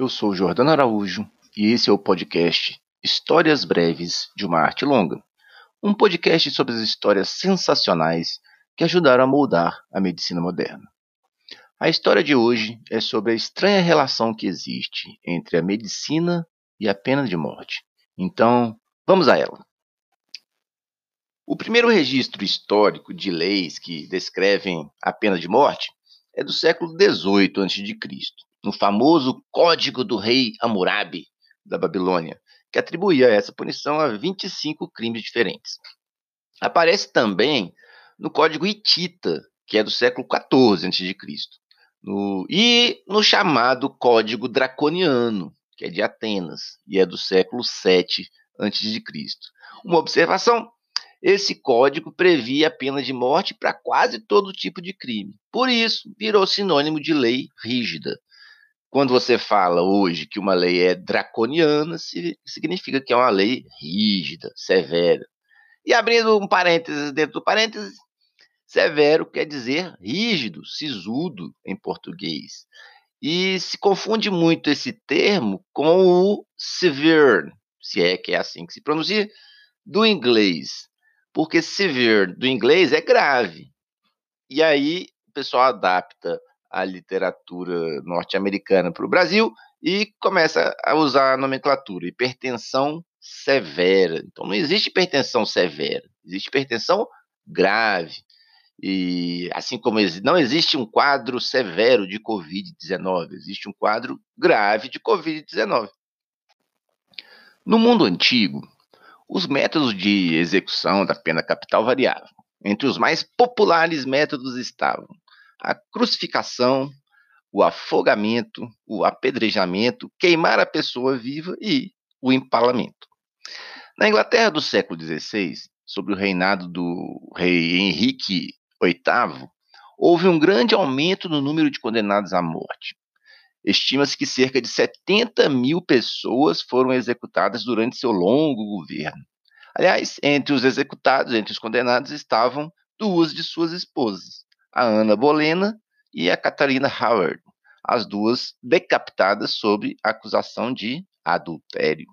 Eu sou Jordano Araújo e esse é o podcast Histórias Breves de uma Arte Longa. Um podcast sobre as histórias sensacionais que ajudaram a moldar a medicina moderna. A história de hoje é sobre a estranha relação que existe entre a medicina e a pena de morte. Então, vamos a ela. O primeiro registro histórico de leis que descrevem a pena de morte é do século XVIII a.C., no famoso Código do Rei Hammurabi da Babilônia, que atribuía essa punição a 25 crimes diferentes. Aparece também no Código Hitita, que é do século XIV a.C., no, e no chamado Código Draconiano, que é de Atenas, e é do século VII a.C. Uma observação esse código previa a pena de morte para quase todo tipo de crime. Por isso, virou sinônimo de lei rígida. Quando você fala hoje que uma lei é draconiana, significa que é uma lei rígida, severa. E abrindo um parênteses dentro do parênteses, severo quer dizer rígido, sisudo em português. E se confunde muito esse termo com o severe, se é que é assim que se pronuncia, do inglês porque severe do inglês é grave. E aí o pessoal adapta a literatura norte-americana para o Brasil e começa a usar a nomenclatura hipertensão severa. Então não existe hipertensão severa, existe hipertensão grave. E assim como não existe um quadro severo de Covid-19, existe um quadro grave de Covid-19. No mundo antigo, os métodos de execução da pena capital variavam. Entre os mais populares métodos estavam a crucificação, o afogamento, o apedrejamento, queimar a pessoa viva e o empalamento. Na Inglaterra do século XVI, sob o reinado do rei Henrique VIII, houve um grande aumento no número de condenados à morte. Estima-se que cerca de 70 mil pessoas foram executadas durante seu longo governo. Aliás, entre os executados, entre os condenados, estavam duas de suas esposas, a Ana Bolena e a Catarina Howard, as duas decapitadas sob acusação de adultério.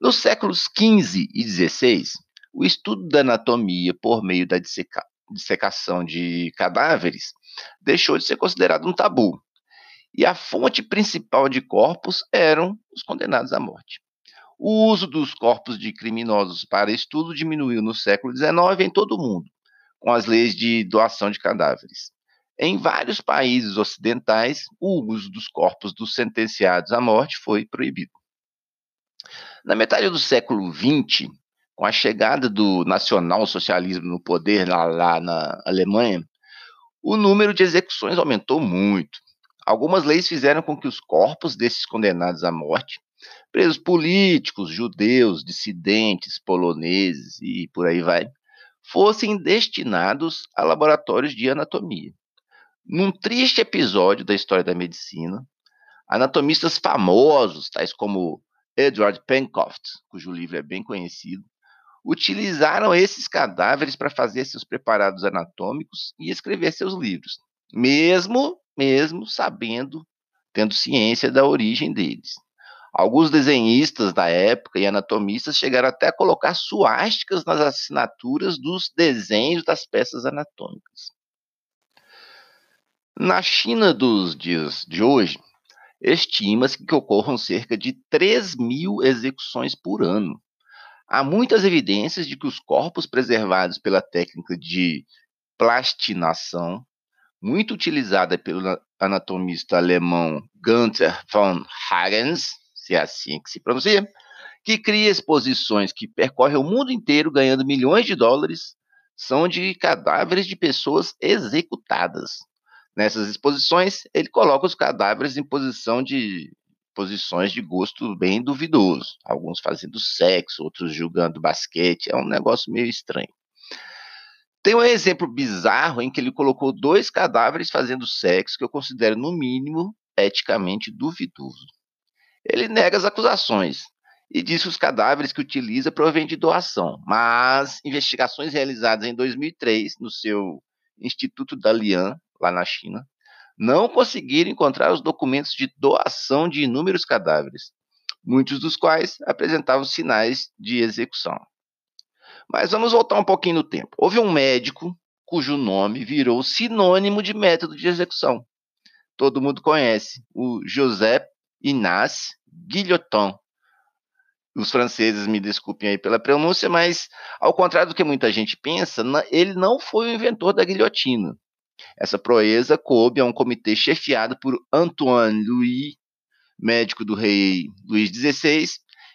Nos séculos XV e XVI, o estudo da anatomia por meio da dissecação de cadáveres deixou de ser considerado um tabu e a fonte principal de corpos eram os condenados à morte. O uso dos corpos de criminosos para estudo diminuiu no século XIX em todo o mundo, com as leis de doação de cadáveres. Em vários países ocidentais, o uso dos corpos dos sentenciados à morte foi proibido. Na metade do século XX, com a chegada do nacionalsocialismo no poder lá, lá na Alemanha, o número de execuções aumentou muito. Algumas leis fizeram com que os corpos desses condenados à morte, presos políticos, judeus, dissidentes, poloneses e por aí vai, fossem destinados a laboratórios de anatomia. Num triste episódio da história da medicina, anatomistas famosos, tais como Edward Pencroft, cujo livro é bem conhecido, utilizaram esses cadáveres para fazer seus preparados anatômicos e escrever seus livros, mesmo mesmo sabendo, tendo ciência da origem deles. Alguns desenhistas da época e anatomistas chegaram até a colocar suásticas nas assinaturas dos desenhos das peças anatômicas. Na China dos dias de hoje, estima-se que ocorram cerca de 3 mil execuções por ano. Há muitas evidências de que os corpos preservados pela técnica de plastinação muito utilizada pelo anatomista alemão Gunther von Hagens, se é assim que se pronuncia, que cria exposições que percorrem o mundo inteiro ganhando milhões de dólares, são de cadáveres de pessoas executadas. Nessas exposições, ele coloca os cadáveres em posição de posições de gosto bem duvidoso, alguns fazendo sexo, outros jogando basquete, é um negócio meio estranho. Tem um exemplo bizarro em que ele colocou dois cadáveres fazendo sexo, que eu considero, no mínimo, eticamente duvidoso. Ele nega as acusações e diz que os cadáveres que utiliza provêm de doação, mas investigações realizadas em 2003 no seu Instituto Dalian, lá na China, não conseguiram encontrar os documentos de doação de inúmeros cadáveres, muitos dos quais apresentavam sinais de execução. Mas vamos voltar um pouquinho no tempo. Houve um médico cujo nome virou sinônimo de método de execução. Todo mundo conhece, o Joseph Ignace Guillotin. Os franceses me desculpem aí pela pronúncia, mas ao contrário do que muita gente pensa, ele não foi o inventor da guilhotina. Essa proeza coube a um comitê chefiado por Antoine Louis, médico do rei Luís XVI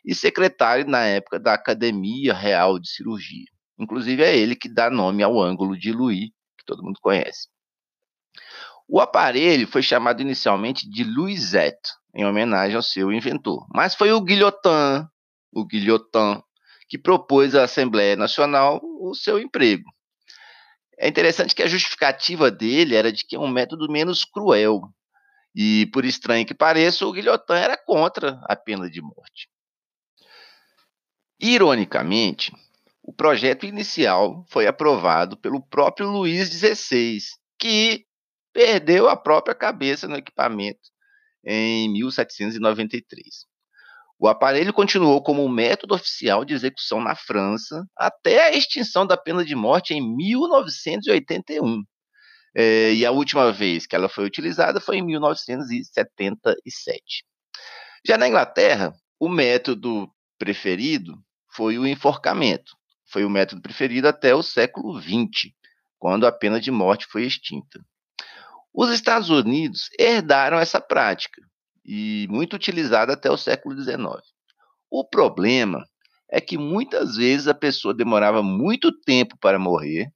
e secretário na época da Academia Real de Cirurgia. Inclusive é ele que dá nome ao ângulo de Louis, que todo mundo conhece. O aparelho foi chamado inicialmente de Louisette, em homenagem ao seu inventor, mas foi o Guillotin, o Guillotin, que propôs à Assembleia Nacional o seu emprego. É interessante que a justificativa dele era de que é um método menos cruel. E, por estranho que pareça, o Guilhotin era contra a pena de morte. Ironicamente, o projeto inicial foi aprovado pelo próprio Luís XVI, que perdeu a própria cabeça no equipamento em 1793. O aparelho continuou como método oficial de execução na França até a extinção da pena de morte em 1981. É, e a última vez que ela foi utilizada foi em 1977. Já na Inglaterra, o método preferido foi o enforcamento. Foi o método preferido até o século XX, quando a pena de morte foi extinta. Os Estados Unidos herdaram essa prática e muito utilizada até o século XIX. O problema é que muitas vezes a pessoa demorava muito tempo para morrer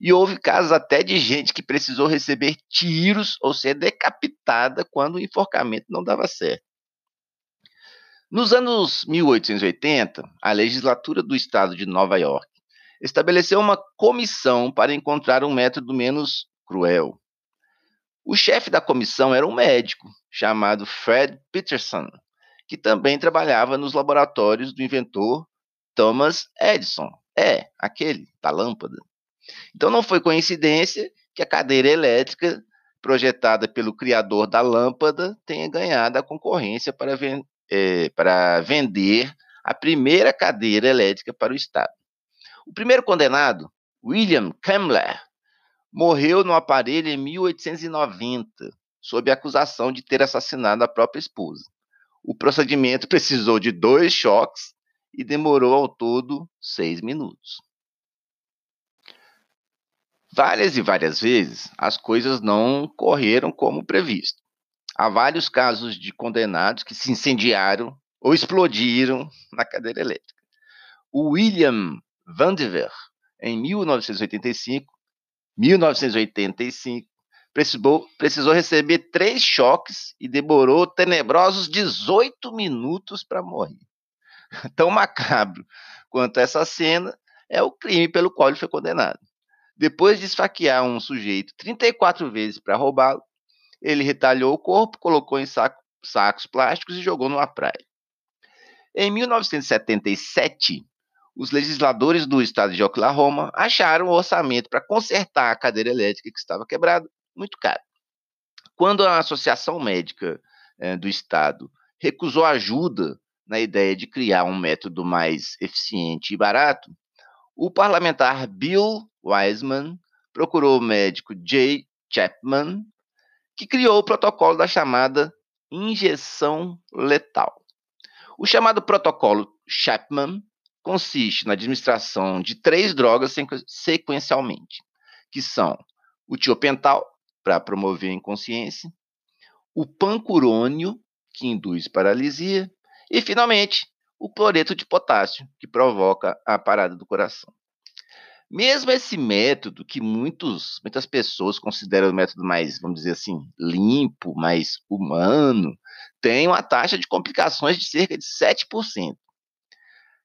e houve casos até de gente que precisou receber tiros ou ser decapitada quando o enforcamento não dava certo. Nos anos 1880, a legislatura do estado de Nova York estabeleceu uma comissão para encontrar um método menos cruel. O chefe da comissão era um médico chamado Fred Peterson, que também trabalhava nos laboratórios do inventor Thomas Edison. É, aquele da lâmpada. Então não foi coincidência que a cadeira elétrica projetada pelo criador da lâmpada tenha ganhado a concorrência para, ven é, para vender a primeira cadeira elétrica para o Estado. O primeiro condenado, William Kemmler, morreu no aparelho em 1890, sob a acusação de ter assassinado a própria esposa. O procedimento precisou de dois choques e demorou ao todo seis minutos. Várias e várias vezes as coisas não correram como previsto. Há vários casos de condenados que se incendiaram ou explodiram na cadeira elétrica. O William Vandiver, em 1985, 1985, precisou, precisou receber três choques e demorou tenebrosos 18 minutos para morrer. Tão macabro quanto essa cena é o crime pelo qual ele foi condenado. Depois de esfaquear um sujeito 34 vezes para roubá-lo, ele retalhou o corpo, colocou em saco, sacos plásticos e jogou numa praia. Em 1977, os legisladores do estado de Oklahoma acharam o orçamento para consertar a cadeira elétrica que estava quebrada muito caro. Quando a Associação Médica eh, do Estado recusou ajuda na ideia de criar um método mais eficiente e barato, o parlamentar Bill Wiseman procurou o médico Jay Chapman, que criou o protocolo da chamada injeção letal. O chamado protocolo Chapman consiste na administração de três drogas sequencialmente, que são o tiopental, para promover a inconsciência, o pancurônio, que induz paralisia, e, finalmente, o cloreto de potássio, que provoca a parada do coração. Mesmo esse método, que muitos, muitas pessoas consideram o método mais, vamos dizer assim, limpo, mais humano, tem uma taxa de complicações de cerca de 7%.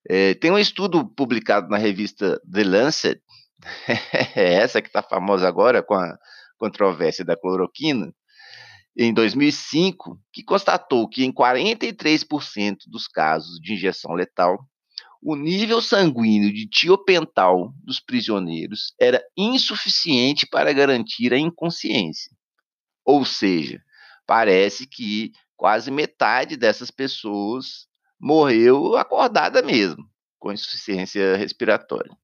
É, tem um estudo publicado na revista The Lancet, essa que está famosa agora com a controvérsia da cloroquina, em 2005, que constatou que em 43% dos casos de injeção letal, o nível sanguíneo de tiopental dos prisioneiros era insuficiente para garantir a inconsciência. Ou seja, parece que quase metade dessas pessoas morreu acordada mesmo, com insuficiência respiratória.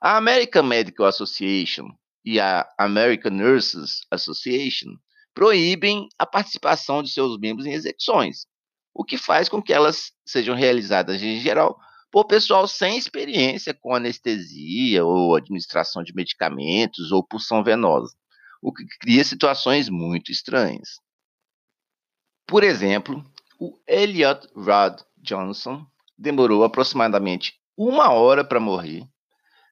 A American Medical Association e a American Nurses Association proíbem a participação de seus membros em execuções, o que faz com que elas sejam realizadas em geral por pessoal sem experiência com anestesia ou administração de medicamentos ou pulsão venosa, o que cria situações muito estranhas. Por exemplo, o Elliot Rod Johnson demorou aproximadamente uma hora para morrer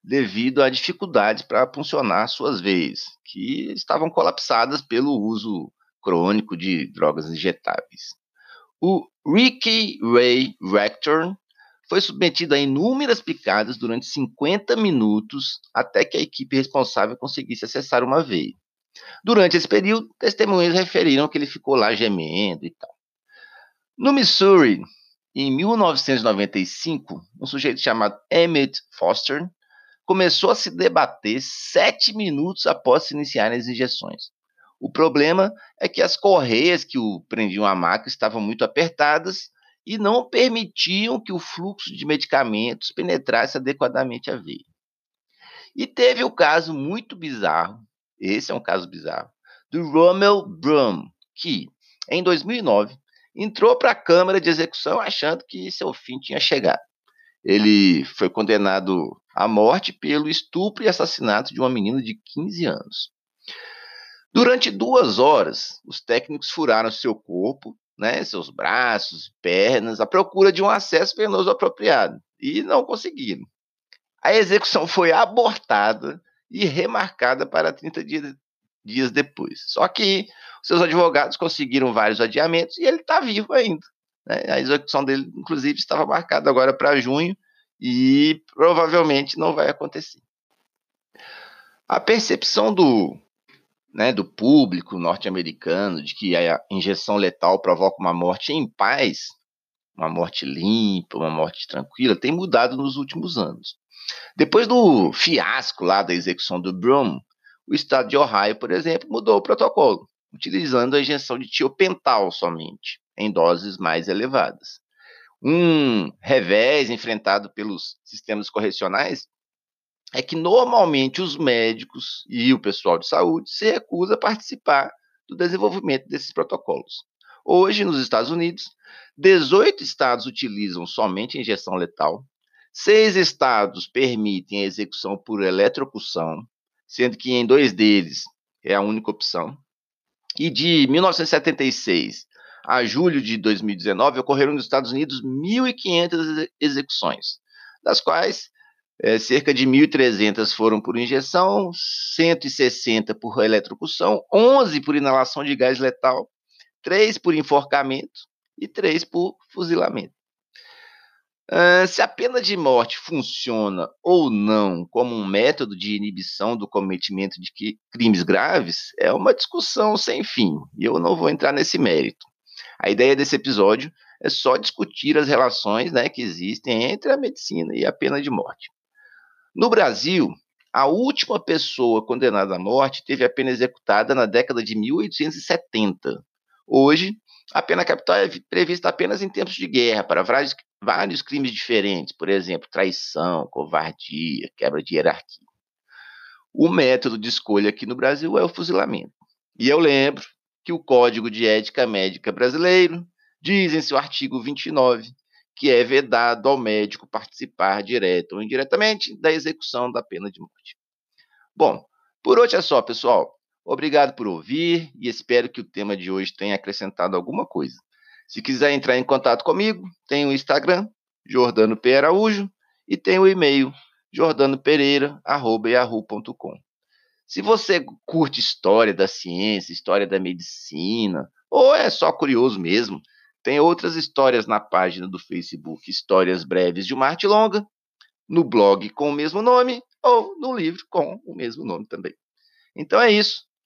devido à dificuldade para funcionar suas veias, que estavam colapsadas pelo uso crônico de drogas injetáveis. O Ricky Ray Rector foi submetido a inúmeras picadas durante 50 minutos até que a equipe responsável conseguisse acessar uma veia. Durante esse período, testemunhas referiram que ele ficou lá gemendo e tal. No Missouri, em 1995, um sujeito chamado Emmett Foster começou a se debater sete minutos após se iniciarem as injeções. O problema é que as correias que o prendiam à maca estavam muito apertadas e não permitiam que o fluxo de medicamentos penetrasse adequadamente a veia. E teve o caso muito bizarro, esse é um caso bizarro, do Rommel Brum, que, em 2009, entrou para a Câmara de Execução achando que seu fim tinha chegado. Ele foi condenado à morte pelo estupro e assassinato de uma menina de 15 anos. Durante duas horas, os técnicos furaram seu corpo, né, seus braços, pernas, à procura de um acesso venoso apropriado, e não conseguiram. A execução foi abortada e remarcada para 30 dias, dias depois. Só que seus advogados conseguiram vários adiamentos e ele está vivo ainda. Né? A execução dele, inclusive, estava marcada agora para junho e provavelmente não vai acontecer. A percepção do, né, do público norte-americano de que a injeção letal provoca uma morte em paz, uma morte limpa, uma morte tranquila, tem mudado nos últimos anos. Depois do fiasco lá da execução do Brum, o estado de Ohio, por exemplo, mudou o protocolo, utilizando a injeção de tiopental somente, em doses mais elevadas. Um revés enfrentado pelos sistemas correcionais é que normalmente os médicos e o pessoal de saúde se recusam a participar do desenvolvimento desses protocolos. Hoje, nos Estados Unidos, 18 estados utilizam somente injeção letal, seis estados permitem a execução por eletrocução, sendo que em dois deles é a única opção. E de 1976 a julho de 2019, ocorreram nos Estados Unidos 1.500 execuções, das quais é, cerca de 1.300 foram por injeção, 160 por eletrocução, 11 por inalação de gás letal, 3 por enforcamento e 3 por fuzilamento. Se a pena de morte funciona ou não como um método de inibição do cometimento de crimes graves é uma discussão sem fim, e eu não vou entrar nesse mérito. A ideia desse episódio é só discutir as relações né, que existem entre a medicina e a pena de morte. No Brasil, a última pessoa condenada à morte teve a pena executada na década de 1870. Hoje, a pena capital é prevista apenas em tempos de guerra, para vários, vários crimes diferentes, por exemplo, traição, covardia, quebra de hierarquia. O método de escolha aqui no Brasil é o fuzilamento. E eu lembro que o Código de Ética Médica Brasileiro diz em seu artigo 29 que é vedado ao médico participar direto ou indiretamente da execução da pena de morte. Bom, por hoje é só, pessoal. Obrigado por ouvir e espero que o tema de hoje tenha acrescentado alguma coisa. Se quiser entrar em contato comigo, tem o Instagram, Jordano P. Araújo, e tem o e-mail, jordanopereira.yahoo.com. Se você curte história da ciência, história da medicina, ou é só curioso mesmo, tem outras histórias na página do Facebook Histórias Breves de uma Arte Longa, no blog com o mesmo nome ou no livro com o mesmo nome também. Então é isso.